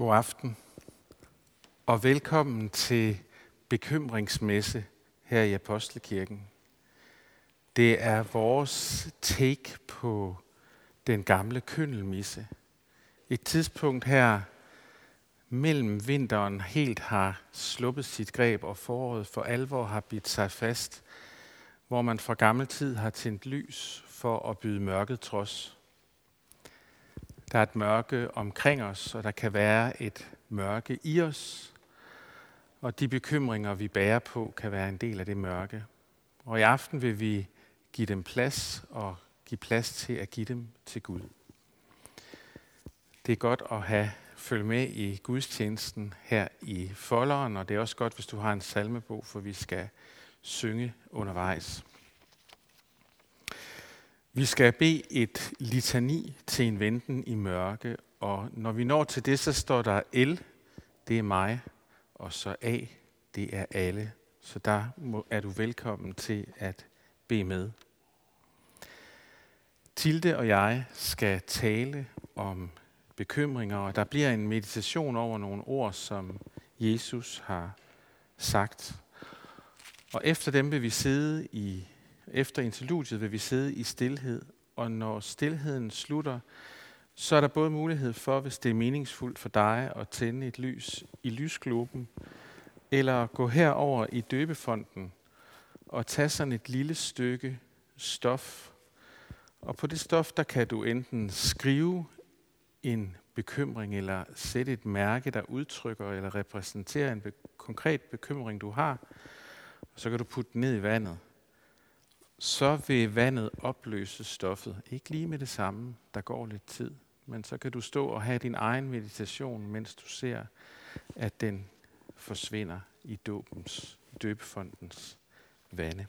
God aften og velkommen til bekymringsmesse her i Apostlekirken. Det er vores take på den gamle køndelmisse. Et tidspunkt her mellem vinteren helt har sluppet sit greb og foråret for alvor har bidt sig fast, hvor man fra gammel tid har tændt lys for at byde mørket trods. Der er et mørke omkring os, og der kan være et mørke i os. Og de bekymringer, vi bærer på, kan være en del af det mørke. Og i aften vil vi give dem plads og give plads til at give dem til Gud. Det er godt at have følge med i gudstjenesten her i folderen, og det er også godt, hvis du har en salmebog, for vi skal synge undervejs. Vi skal bede et litani til en venten i mørke, og når vi når til det, så står der L, det er mig, og så A, det er alle. Så der er du velkommen til at bede med. Tilde og jeg skal tale om bekymringer, og der bliver en meditation over nogle ord, som Jesus har sagt. Og efter dem vil vi sidde i efter interludiet vil vi sidde i stillhed, og når stillheden slutter, så er der både mulighed for, hvis det er meningsfuldt for dig, at tænde et lys i lysgloben, eller gå herover i døbefonden og tage sådan et lille stykke stof. Og på det stof, der kan du enten skrive en bekymring, eller sætte et mærke, der udtrykker eller repræsenterer en be- konkret bekymring, du har. Så kan du putte den ned i vandet så vil vandet opløse stoffet. Ikke lige med det samme, der går lidt tid, men så kan du stå og have din egen meditation, mens du ser, at den forsvinder i dåbens, døbefondens vande.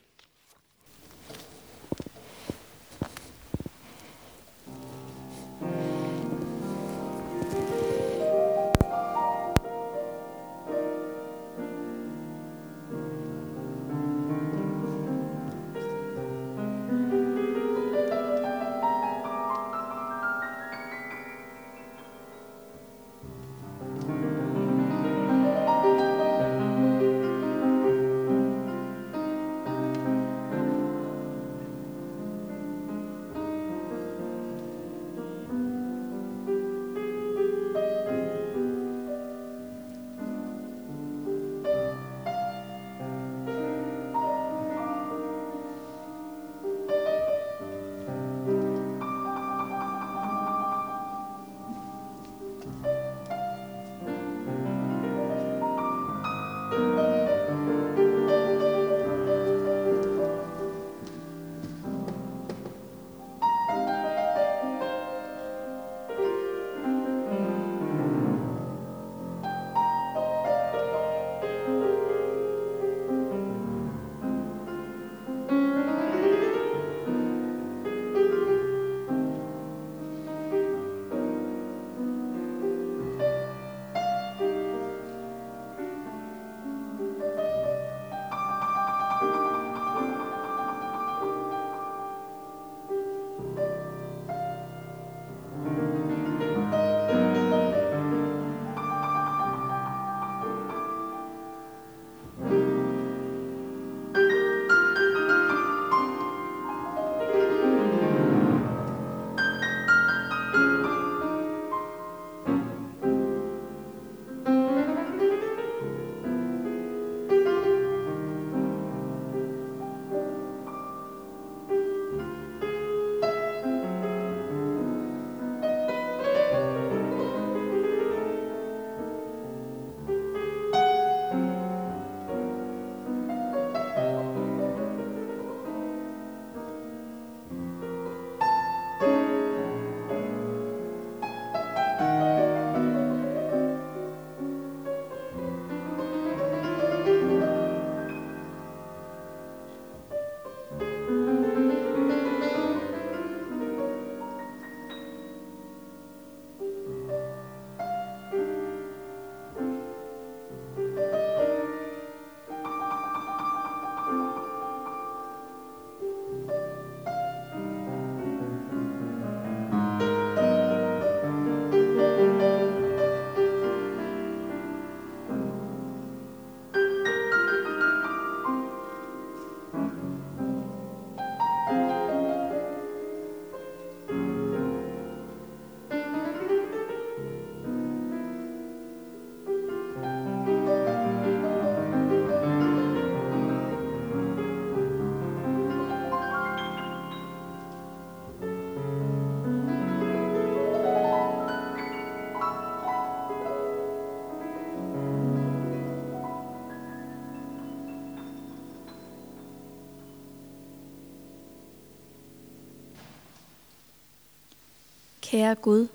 Kære Gud,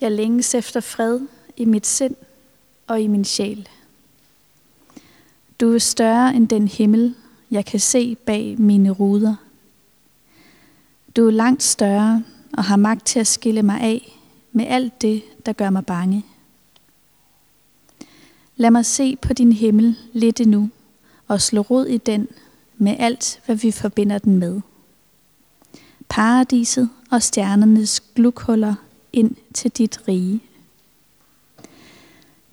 jeg længes efter fred i mit sind og i min sjæl. Du er større end den himmel, jeg kan se bag mine ruder. Du er langt større og har magt til at skille mig af med alt det, der gør mig bange. Lad mig se på din himmel lidt endnu og slå rod i den med alt, hvad vi forbinder den med. Paradiset og stjernernes glukhuller ind til dit rige.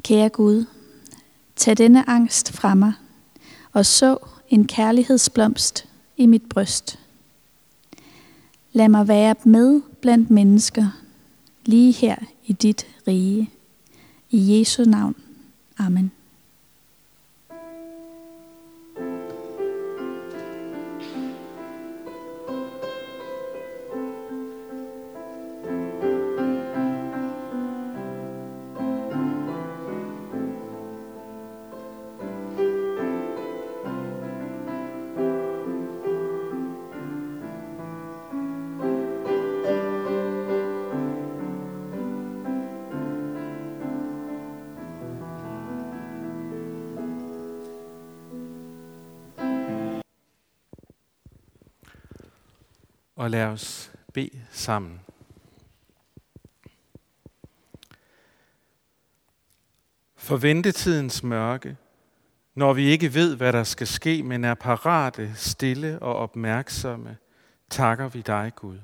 Kære Gud, tag denne angst fra mig og så en kærlighedsblomst i mit bryst. Lad mig være med blandt mennesker, lige her i dit rige. I Jesu navn. Amen. Og lad os bede sammen. For ventetidens mørke, når vi ikke ved, hvad der skal ske, men er parate, stille og opmærksomme, takker vi dig, Gud.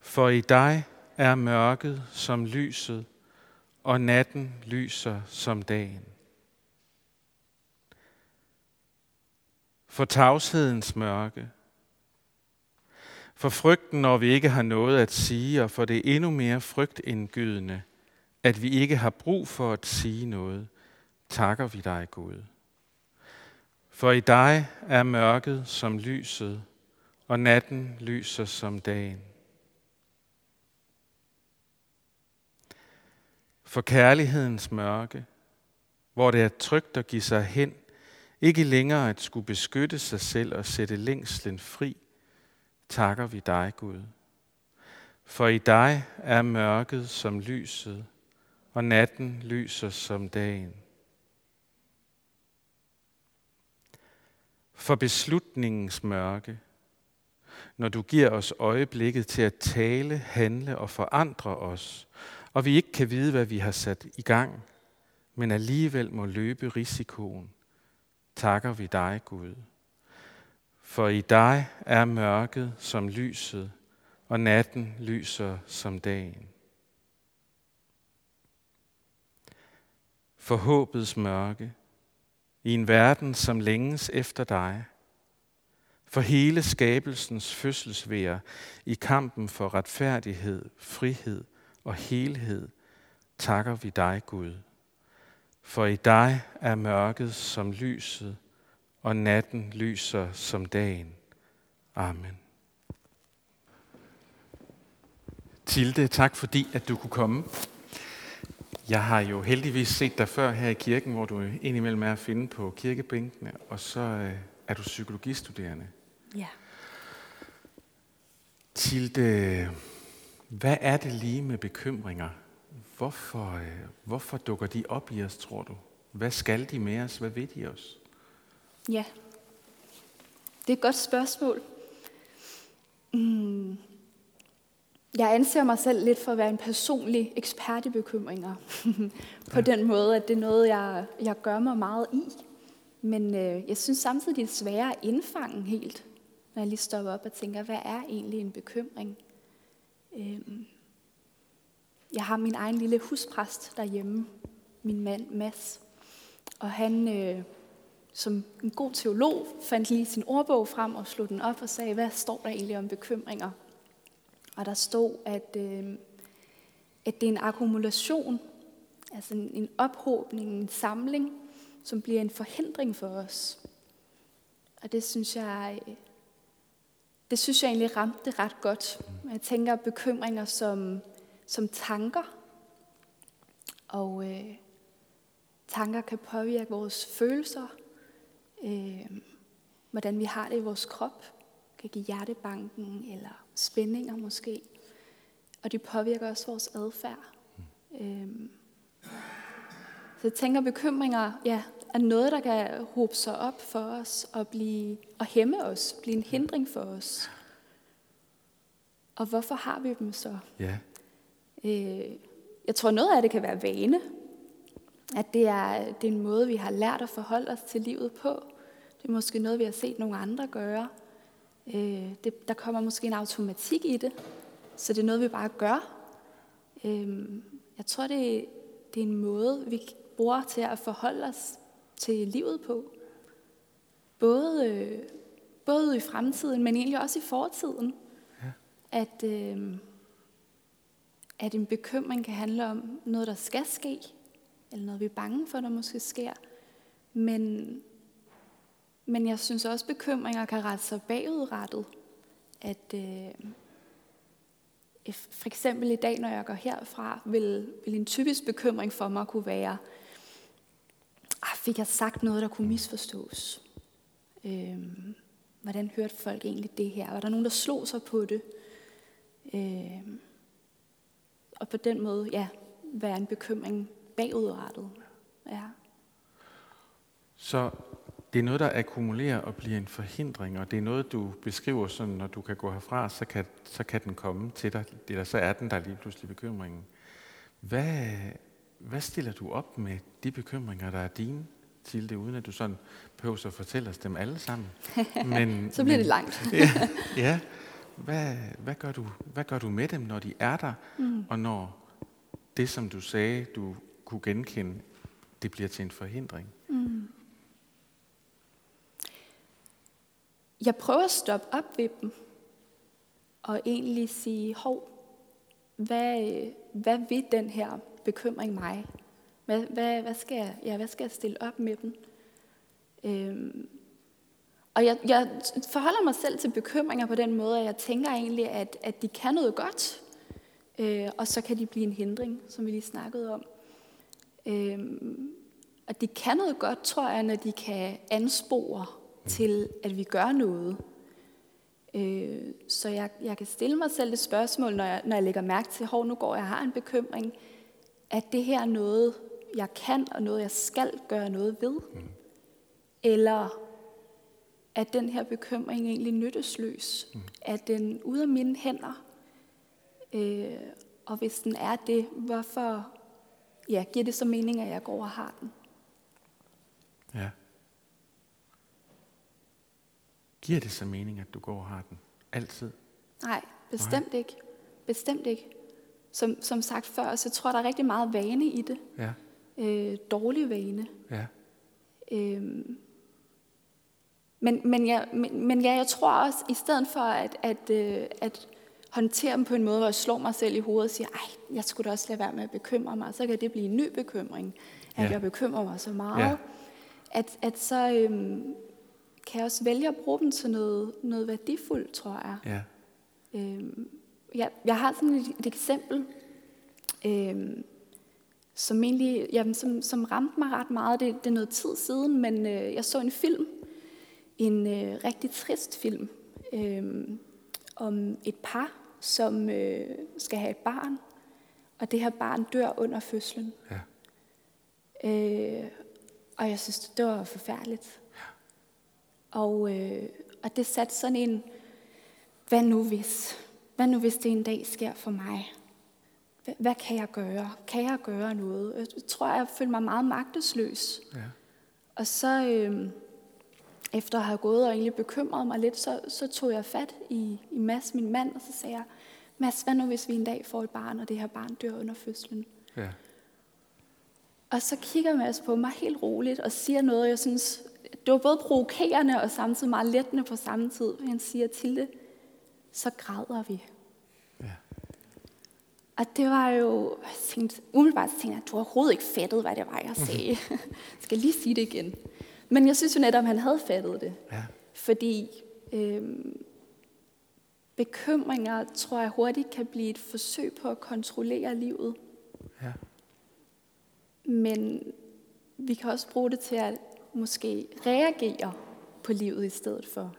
For i dig er mørket som lyset, og natten lyser som dagen. For tavshedens mørke, for frygten, når vi ikke har noget at sige, og for det endnu mere frygtindgydende, at vi ikke har brug for at sige noget, takker vi dig, Gud. For i dig er mørket som lyset, og natten lyser som dagen. For kærlighedens mørke, hvor det er trygt at give sig hen, ikke længere at skulle beskytte sig selv og sætte længslen fri, takker vi dig, Gud. For i dig er mørket som lyset, og natten lyser som dagen. For beslutningens mørke, når du giver os øjeblikket til at tale, handle og forandre os, og vi ikke kan vide, hvad vi har sat i gang, men alligevel må løbe risikoen, takker vi dig, Gud. For i dig er mørket som lyset, og natten lyser som dagen. For håbets mørke, i en verden, som længes efter dig, for hele skabelsens fødselsvær i kampen for retfærdighed, frihed og helhed, takker vi dig, Gud. For i dig er mørket som lyset, og natten lyser som dagen. Amen. Tilde, tak fordi, at du kunne komme. Jeg har jo heldigvis set dig før her i kirken, hvor du indimellem er at finde på kirkebænkene, og så øh, er du psykologistuderende. Ja. Tilde, hvad er det lige med bekymringer? Hvorfor, øh, hvorfor dukker de op i os, tror du? Hvad skal de med os? Hvad ved de os? Ja, det er et godt spørgsmål. Mm. Jeg anser mig selv lidt for at være en personlig ekspert i bekymringer. på ja. den måde, at det er noget, jeg, jeg gør mig meget i. Men øh, jeg synes samtidig, det er svært at indfange helt, når jeg lige stopper op og tænker, hvad er egentlig en bekymring? Øhm. Jeg har min egen lille huspræst derhjemme, min mand Mads. Og han, øh, som en god teolog fandt lige sin ordbog frem og slog den op og sagde, hvad står der egentlig om bekymringer? Og der stod, at, øh, at det er en akkumulation, altså en, en ophobning, en samling, som bliver en forhindring for os. Og det synes jeg, det synes jeg egentlig ramte ret godt. Jeg tænker bekymringer som, som tanker, og øh, tanker kan påvirke vores følelser, øh, hvordan vi har det i vores krop. Det kan give hjertebanken eller spændinger måske. og de påvirker også vores adfærd. Mm. Øhm, så jeg tænker, bekymringer ja, er noget, der kan hobe sig op for os og, blive, og hæmme os, blive en hindring for os. Og hvorfor har vi dem så? Ja. Øh, jeg tror, noget af det kan være vane. At det er, det er en måde, vi har lært at forholde os til livet på. Det er måske noget, vi har set nogle andre gøre. Øh, det, der kommer måske en automatik i det, så det er noget, vi bare gør. Øh, jeg tror, det, det er en måde, vi bruger til at forholde os til livet på. Både, øh, både i fremtiden, men egentlig også i fortiden. Ja. At, øh, at en bekymring kan handle om noget, der skal ske, eller noget, vi er bange for, der måske sker. Men, men jeg synes også, at bekymringer kan rette sig bagudrettet. At øh, for eksempel i dag, når jeg går herfra, vil, vil en typisk bekymring for mig kunne være, ah, fik jeg sagt noget, der kunne misforstås? Øh, hvordan hørte folk egentlig det her? Var der nogen, der slog sig på det? Øh, og på den måde, ja, være en bekymring bagudrettet. Ja. Så det er noget, der akkumulerer og bliver en forhindring, og det er noget, du beskriver sådan, når du kan gå herfra, så kan, så kan den komme til dig. Det der, så er den der lige pludselig bekymringen. Hvad, hvad stiller du op med de bekymringer, der er dine, til det, uden at du sådan behøver at fortælle os dem alle sammen? Men, så bliver men, det langt. ja, ja. Hvad, hvad, gør du, hvad gør du med dem, når de er der, mm. og når det, som du sagde, du kunne genkende, det bliver til en forhindring? Mm. Jeg prøver at stoppe op ved dem, og egentlig sige, hov, hvad, hvad vil den her bekymring mig? Hvad, hvad, hvad, skal jeg, ja, hvad skal jeg stille op med den? Øhm, og jeg, jeg forholder mig selv til bekymringer på den måde, at jeg tænker egentlig, at, at de kan noget godt, øh, og så kan de blive en hindring, som vi lige snakkede om. Øh, og de kan noget godt, tror jeg, når de kan anspore til, at vi gør noget. Øh, så jeg, jeg kan stille mig selv det spørgsmål, når jeg, når jeg lægger mærke til, hvor nu går jeg har en bekymring, at det her er noget, jeg kan, og noget, jeg skal gøre noget ved? Mm. Eller at den her bekymring egentlig nyttesløs? Mm. Er den ude af mine hænder? Øh, og hvis den er det, hvorfor ja, giver det så mening, at jeg går og har den? Ja. Giver det så mening, at du går og har den? Altid? Nej, bestemt Nej. ikke. Bestemt ikke. Som, som sagt før, så tror jeg, der er rigtig meget vane i det. Ja. Øh, dårlig vane. Ja. Øhm, men, men, jeg, men, men ja, jeg tror også, i stedet for at, at, øh, at håndtere dem på en måde, hvor jeg slår mig selv i hovedet og siger, ej, jeg skulle da også lade være med at bekymre mig, så kan det blive en ny bekymring, at ja. jeg bekymrer mig så meget. Ja. At, at så øhm, kan jeg også vælge at bruge dem til noget, noget værdifuldt, tror jeg. Ja. Øhm, jeg, jeg har sådan et, et eksempel, øhm, som egentlig, jamen, som, som ramte mig ret meget. Det, det er noget tid siden, men øh, jeg så en film, en øh, rigtig trist film, øh, om et par, som øh, skal have et barn, og det her barn dør under fødslen. Ja. Øh, og jeg synes, det var forfærdeligt. Ja. Og, øh, og det satte sådan en, hvad nu hvis? Hvad nu hvis det en dag sker for mig? Hvad, hvad kan jeg gøre? Kan jeg gøre noget? Jeg tror, jeg følte mig meget magtesløs. Ja. Og så, øh, efter at have gået og egentlig bekymret mig lidt, så, så tog jeg fat i, i Mads, min mand, og så sagde jeg, Mads, hvad nu hvis vi en dag får et barn, og det her barn dør under fødslen? Ja. Og så kigger Mads på mig helt roligt og siger noget, jeg synes, det var både provokerende og samtidig meget lettende på samme tid. Han siger til det, så græder vi. Ja. Og det var jo, jeg tænkte, umiddelbart tænkte jeg, du har overhovedet ikke fattet, hvad det var, jeg sagde. jeg skal lige sige det igen. Men jeg synes jo netop, at han havde fattet det. Ja. Fordi øhm, bekymringer, tror jeg, hurtigt kan blive et forsøg på at kontrollere livet. Ja. Men vi kan også bruge det til at måske reagere på livet i stedet for.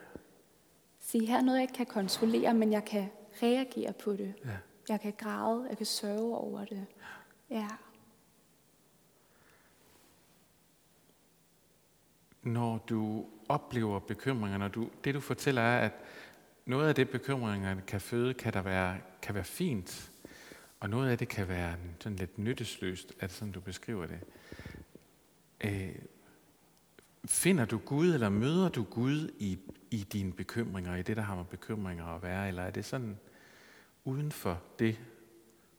Sige, her er noget, jeg ikke kan kontrollere, men jeg kan reagere på det. Ja. jeg kan græde, jeg kan sørge over det. Ja. Når du oplever bekymringer, når du, det du fortæller er, at noget af det bekymringerne kan føde, kan, der være, kan være fint, og noget af det kan være sådan lidt nyttesløst, at sådan du beskriver det. Øh, finder du Gud, eller møder du Gud i, i dine bekymringer, i det, der har med bekymringer at være, eller er det sådan uden for det,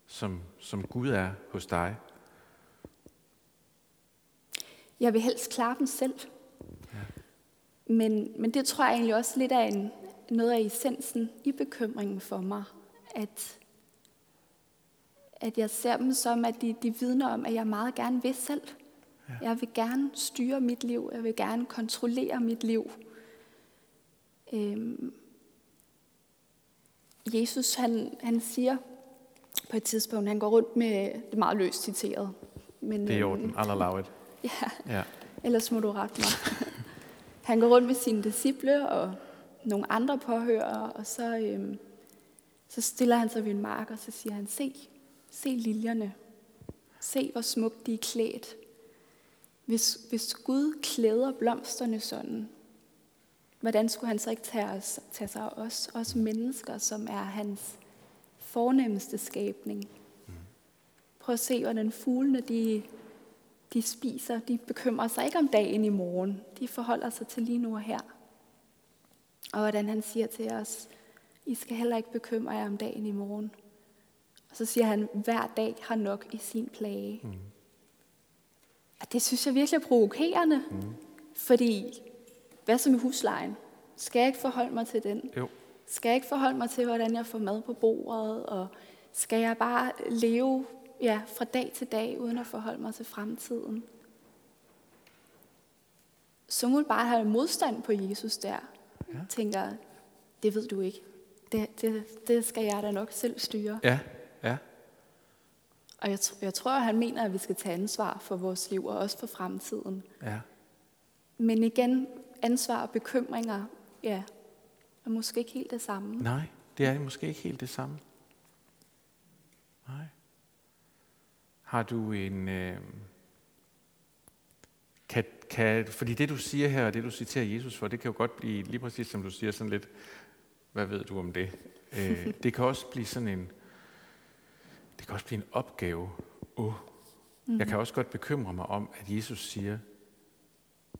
som, som Gud er hos dig? Jeg vil helst klare dem selv. Men, men det tror jeg egentlig også lidt af en, noget af essensen i bekymringen for mig. At, at jeg ser dem som, at de, de vidner om, at jeg meget gerne vil selv. Ja. Jeg vil gerne styre mit liv. Jeg vil gerne kontrollere mit liv. Øhm, Jesus han, han siger på et tidspunkt, han går rundt med, det er meget løst citeret. Men, det er i øhm, orden, I'll allow it. Ja, ja. ellers må du rette mig. han går rundt med sine disciple og nogle andre påhører, og så, øhm, så stiller han sig ved en mark, og så siger han, se, se liljerne. Se, hvor smukt de er klædt. Hvis, hvis Gud klæder blomsterne sådan, hvordan skulle han så ikke tage, os, tage sig af os, os mennesker, som er hans fornemmeste skabning? Prøv at se, hvordan fuglene de, de spiser. De bekymrer sig ikke om dagen i morgen. De forholder sig til lige nu og her. Og hvordan han siger til os, I skal heller ikke bekymre jer om dagen i morgen. Og så siger han, hver dag har nok i sin plage. Mm. Og det synes jeg virkelig er provokerende. Mm. Fordi, hvad så med huslejen? Skal jeg ikke forholde mig til den? Jo. Skal jeg ikke forholde mig til, hvordan jeg får mad på bordet? Og skal jeg bare leve ja, fra dag til dag, uden at forholde mig til fremtiden? Så må bare have modstand på Jesus der. Ja. Tænker, det ved du ikke. Det, det, det skal jeg da nok selv styre. Ja, ja. Og jeg, jeg tror, at han mener, at vi skal tage ansvar for vores liv, og også for fremtiden. Ja. Men igen, ansvar og bekymringer, ja, er måske ikke helt det samme. Nej, det er måske ikke helt det samme. Nej. Har du en... Øh, kan, kan, fordi det du siger her, og det du citerer Jesus for, det kan jo godt blive lige præcis som du siger, sådan lidt, hvad ved du om det? øh, det kan også blive sådan en, det kan også blive en opgave. Oh. Mm-hmm. Jeg kan også godt bekymre mig om, at Jesus siger,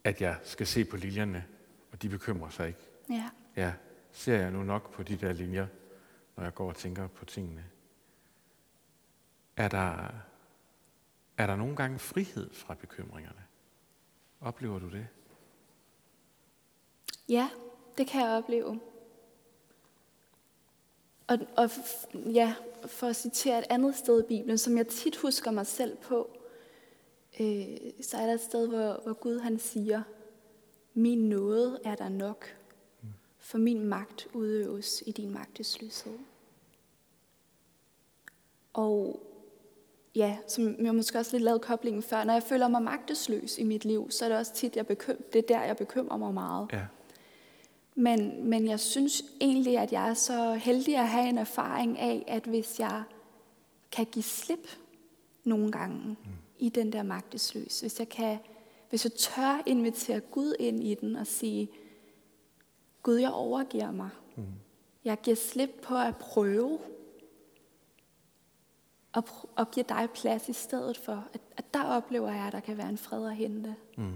at jeg skal se på liljerne, og de bekymrer sig ikke. Ja. Ja, ser jeg nu nok på de der linjer, når jeg går og tænker på tingene? Er der, er der nogle gange frihed fra bekymringerne? Oplever du det? Ja, det kan jeg opleve. Og, og ja, for at citere et andet sted i Bibelen, som jeg tit husker mig selv på, øh, så er der et sted, hvor, hvor Gud han siger, min nåde er der nok, for min magt udøves i din magtesløshed. Og ja, som jeg måske også lidt lavet koblingen før, når jeg føler mig magtesløs i mit liv, så er det også tit, jeg bekym- det er der, jeg bekymrer mig meget. Ja. Men, men jeg synes egentlig, at jeg er så heldig at have en erfaring af, at hvis jeg kan give slip nogle gange mm. i den der magtesløs, hvis jeg, kan, hvis jeg tør invitere Gud ind i den og sige, Gud, jeg overgiver mig. Mm. Jeg giver slip på at prøve og, og giver dig plads i stedet for, at, at der oplever jeg, at der kan være en fred at hente. Mm.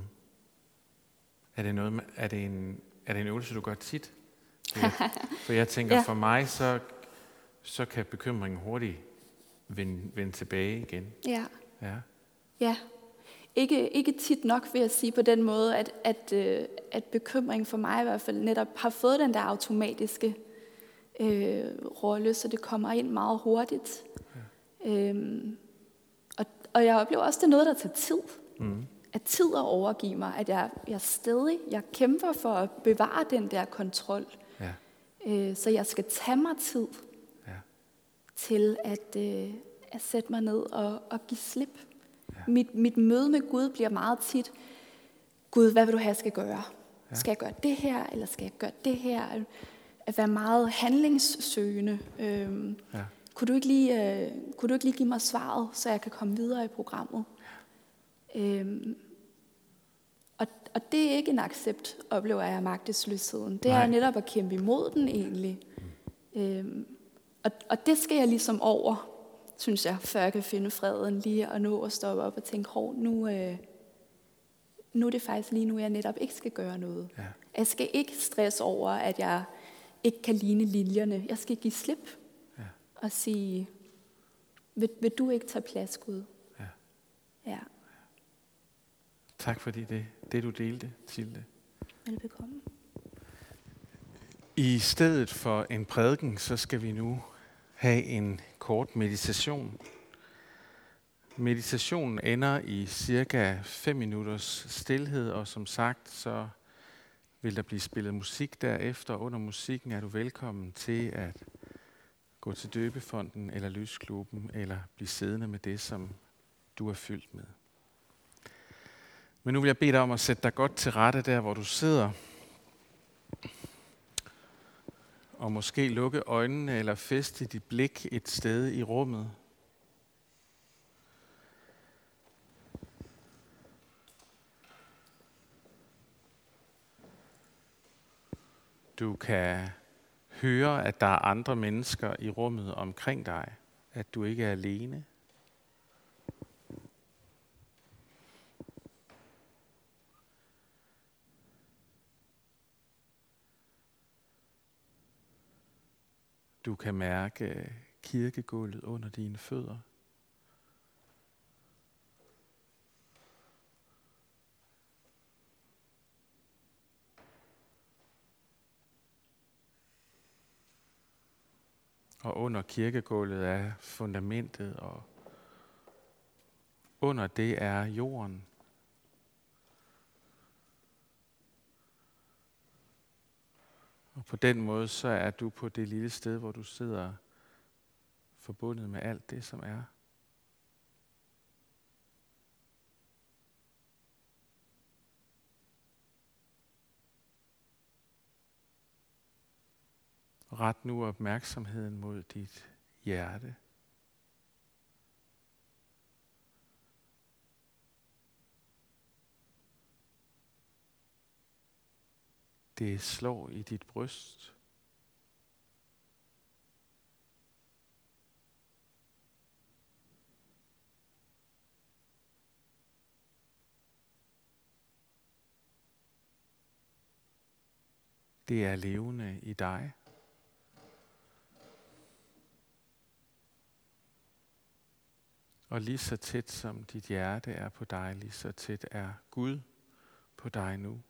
Er det, noget, er, det en, er det en øvelse, du gør tit? Jeg, for jeg tænker, ja. for mig, så, så kan bekymringen hurtigt vende, vende tilbage igen. Ja. Ja. Ja. Ikke, ikke tit nok, vil jeg sige på den måde, at, at, øh, at bekymring for mig i hvert fald netop har fået den der automatiske øh, rolle, så det kommer ind meget hurtigt. Ja. Øhm, og, og jeg oplever også, at det er noget, der tager tid. Mm. At tid at overgive mig, at jeg, jeg stadig, jeg kæmper for at bevare den der kontrol. Ja. Øh, så jeg skal tage mig tid ja. til at, øh, at sætte mig ned og, og give slip. Mit, mit møde med Gud bliver meget tit, Gud, hvad vil du have, jeg skal gøre? Ja. Skal jeg gøre det her, eller skal jeg gøre det her? At være meget handlingssøgende. Øhm, ja. Kunne, du ikke lige, øh, kunne du ikke lige give mig svaret, så jeg kan komme videre i programmet? Øhm, og, og det er ikke en accept, oplever jeg, af magtesløsheden. Det Nej. er netop at kæmpe imod den egentlig. Øhm, og, og det skal jeg ligesom over, synes jeg, før jeg kan finde freden lige at nå at stoppe op og tænke, hov, nu, øh, nu er det faktisk lige nu, jeg netop ikke skal gøre noget. Ja. Jeg skal ikke stresse over, at jeg ikke kan ligne liljerne. Jeg skal give slip. Og sige, vil, vil du ikke tage plads, Gud? Ja. ja. Tak fordi det, det du delte, Tilde. Velbekomme. I stedet for en prædiken, så skal vi nu have en kort meditation. Meditationen ender i cirka 5 minutters stillhed, og som sagt, så vil der blive spillet musik derefter. Under musikken er du velkommen til at gå til døbefonden eller lysklubben, eller blive siddende med det, som du er fyldt med. Men nu vil jeg bede dig om at sætte dig godt til rette der, hvor du sidder. Og måske lukke øjnene eller feste dit blik et sted i rummet. Du kan høre, at der er andre mennesker i rummet omkring dig. At du ikke er alene. Du kan mærke kirkegulvet under dine fødder. Og under kirkegulvet er fundamentet, og under det er jorden. Og på den måde, så er du på det lille sted, hvor du sidder forbundet med alt det, som er. Ret nu opmærksomheden mod dit hjerte. Det slår i dit bryst. Det er levende i dig. Og lige så tæt som dit hjerte er på dig, lige så tæt er Gud på dig nu.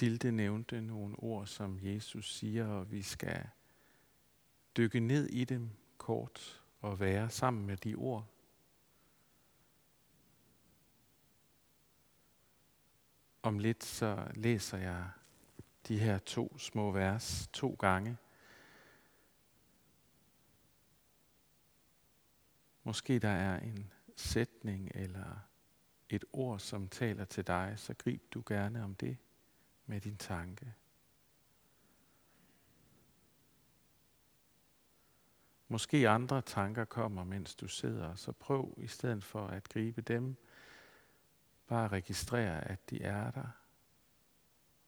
Tilde nævnte nogle ord, som Jesus siger, og vi skal dykke ned i dem kort og være sammen med de ord. Om lidt så læser jeg de her to små vers to gange. Måske der er en sætning eller et ord, som taler til dig, så grib du gerne om det med din tanke. Måske andre tanker kommer, mens du sidder, så prøv i stedet for at gribe dem, bare registrere, at de er der,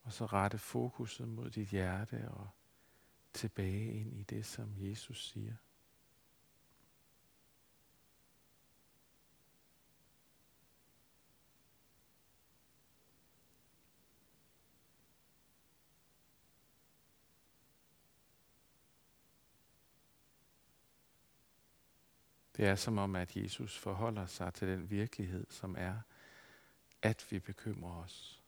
og så rette fokuset mod dit hjerte og tilbage ind i det, som Jesus siger. Det er som om, at Jesus forholder sig til den virkelighed, som er, at vi bekymrer os.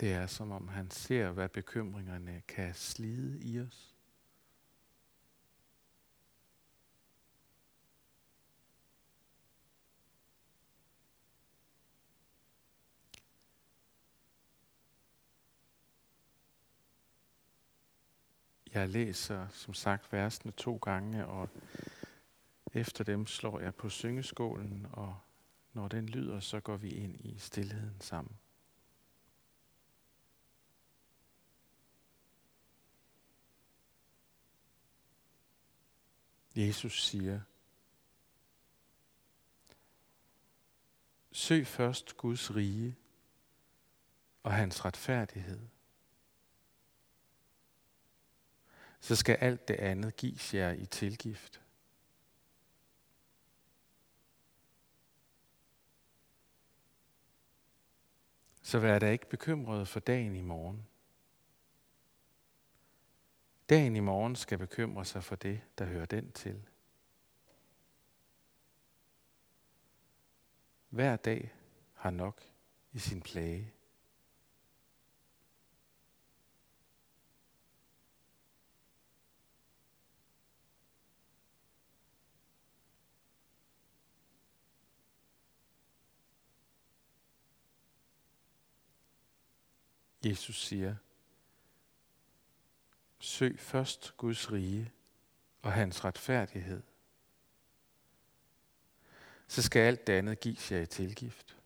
Det er som om han ser, hvad bekymringerne kan slide i os. Jeg læser som sagt versene to gange, og efter dem slår jeg på syngeskålen, og når den lyder, så går vi ind i stillheden sammen. Jesus siger, Søg først Guds rige og hans retfærdighed. Så skal alt det andet gives jer i tilgift. Så vær da ikke bekymret for dagen i morgen. Dagen i morgen skal bekymre sig for det, der hører den til. Hver dag har nok i sin plage. Jesus siger, Søg først Guds rige og hans retfærdighed. Så skal alt det andet gives jer i tilgift.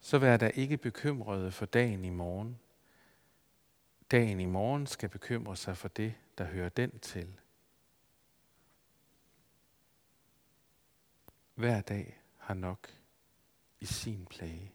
Så vær der ikke bekymrede for dagen i morgen. Dagen i morgen skal bekymre sig for det, der hører den til. Hver dag har nok i sin plage.